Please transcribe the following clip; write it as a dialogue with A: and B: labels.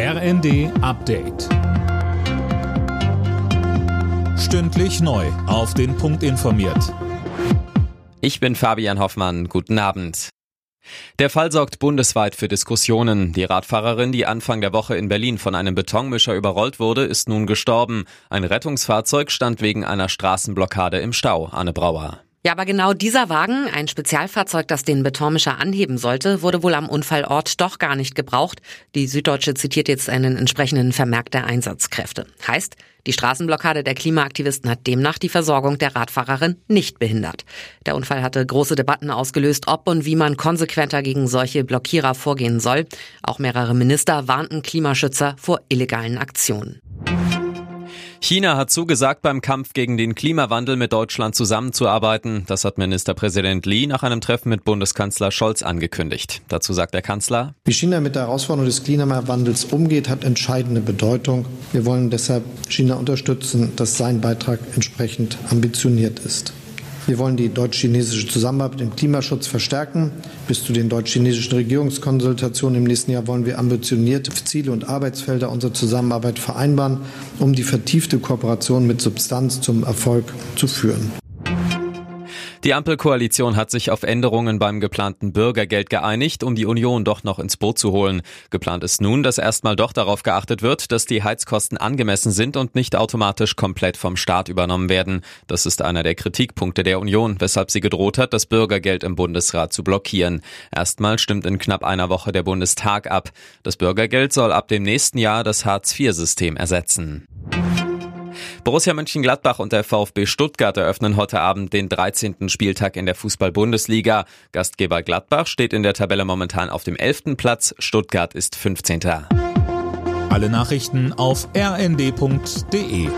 A: RND Update. Stündlich neu. Auf den Punkt informiert.
B: Ich bin Fabian Hoffmann. Guten Abend. Der Fall sorgt bundesweit für Diskussionen. Die Radfahrerin, die Anfang der Woche in Berlin von einem Betonmischer überrollt wurde, ist nun gestorben. Ein Rettungsfahrzeug stand wegen einer Straßenblockade im Stau. Anne Brauer.
C: Ja, aber genau dieser Wagen, ein Spezialfahrzeug, das den Betonmischer anheben sollte, wurde wohl am Unfallort doch gar nicht gebraucht. Die Süddeutsche zitiert jetzt einen entsprechenden Vermerk der Einsatzkräfte. Heißt, die Straßenblockade der Klimaaktivisten hat demnach die Versorgung der Radfahrerin nicht behindert. Der Unfall hatte große Debatten ausgelöst, ob und wie man konsequenter gegen solche Blockierer vorgehen soll. Auch mehrere Minister warnten Klimaschützer vor illegalen Aktionen.
B: China hat zugesagt, beim Kampf gegen den Klimawandel mit Deutschland zusammenzuarbeiten. Das hat Ministerpräsident Li nach einem Treffen mit Bundeskanzler Scholz angekündigt. Dazu sagt der Kanzler,
D: Wie China mit der Herausforderung des Klimawandels umgeht, hat entscheidende Bedeutung. Wir wollen deshalb China unterstützen, dass sein Beitrag entsprechend ambitioniert ist. Wir wollen die deutsch-chinesische Zusammenarbeit im Klimaschutz verstärken. Bis zu den deutsch-chinesischen Regierungskonsultationen im nächsten Jahr wollen wir ambitionierte Ziele und Arbeitsfelder unserer Zusammenarbeit vereinbaren, um die vertiefte Kooperation mit Substanz zum Erfolg zu führen.
B: Die Ampelkoalition hat sich auf Änderungen beim geplanten Bürgergeld geeinigt, um die Union doch noch ins Boot zu holen. Geplant ist nun, dass erstmal doch darauf geachtet wird, dass die Heizkosten angemessen sind und nicht automatisch komplett vom Staat übernommen werden. Das ist einer der Kritikpunkte der Union, weshalb sie gedroht hat, das Bürgergeld im Bundesrat zu blockieren. Erstmal stimmt in knapp einer Woche der Bundestag ab. Das Bürgergeld soll ab dem nächsten Jahr das Hartz-IV-System ersetzen. Borussia Mönchengladbach und der VfB Stuttgart eröffnen heute Abend den 13. Spieltag in der Fußball-Bundesliga. Gastgeber Gladbach steht in der Tabelle momentan auf dem 11. Platz, Stuttgart ist 15.
A: Alle Nachrichten auf rnd.de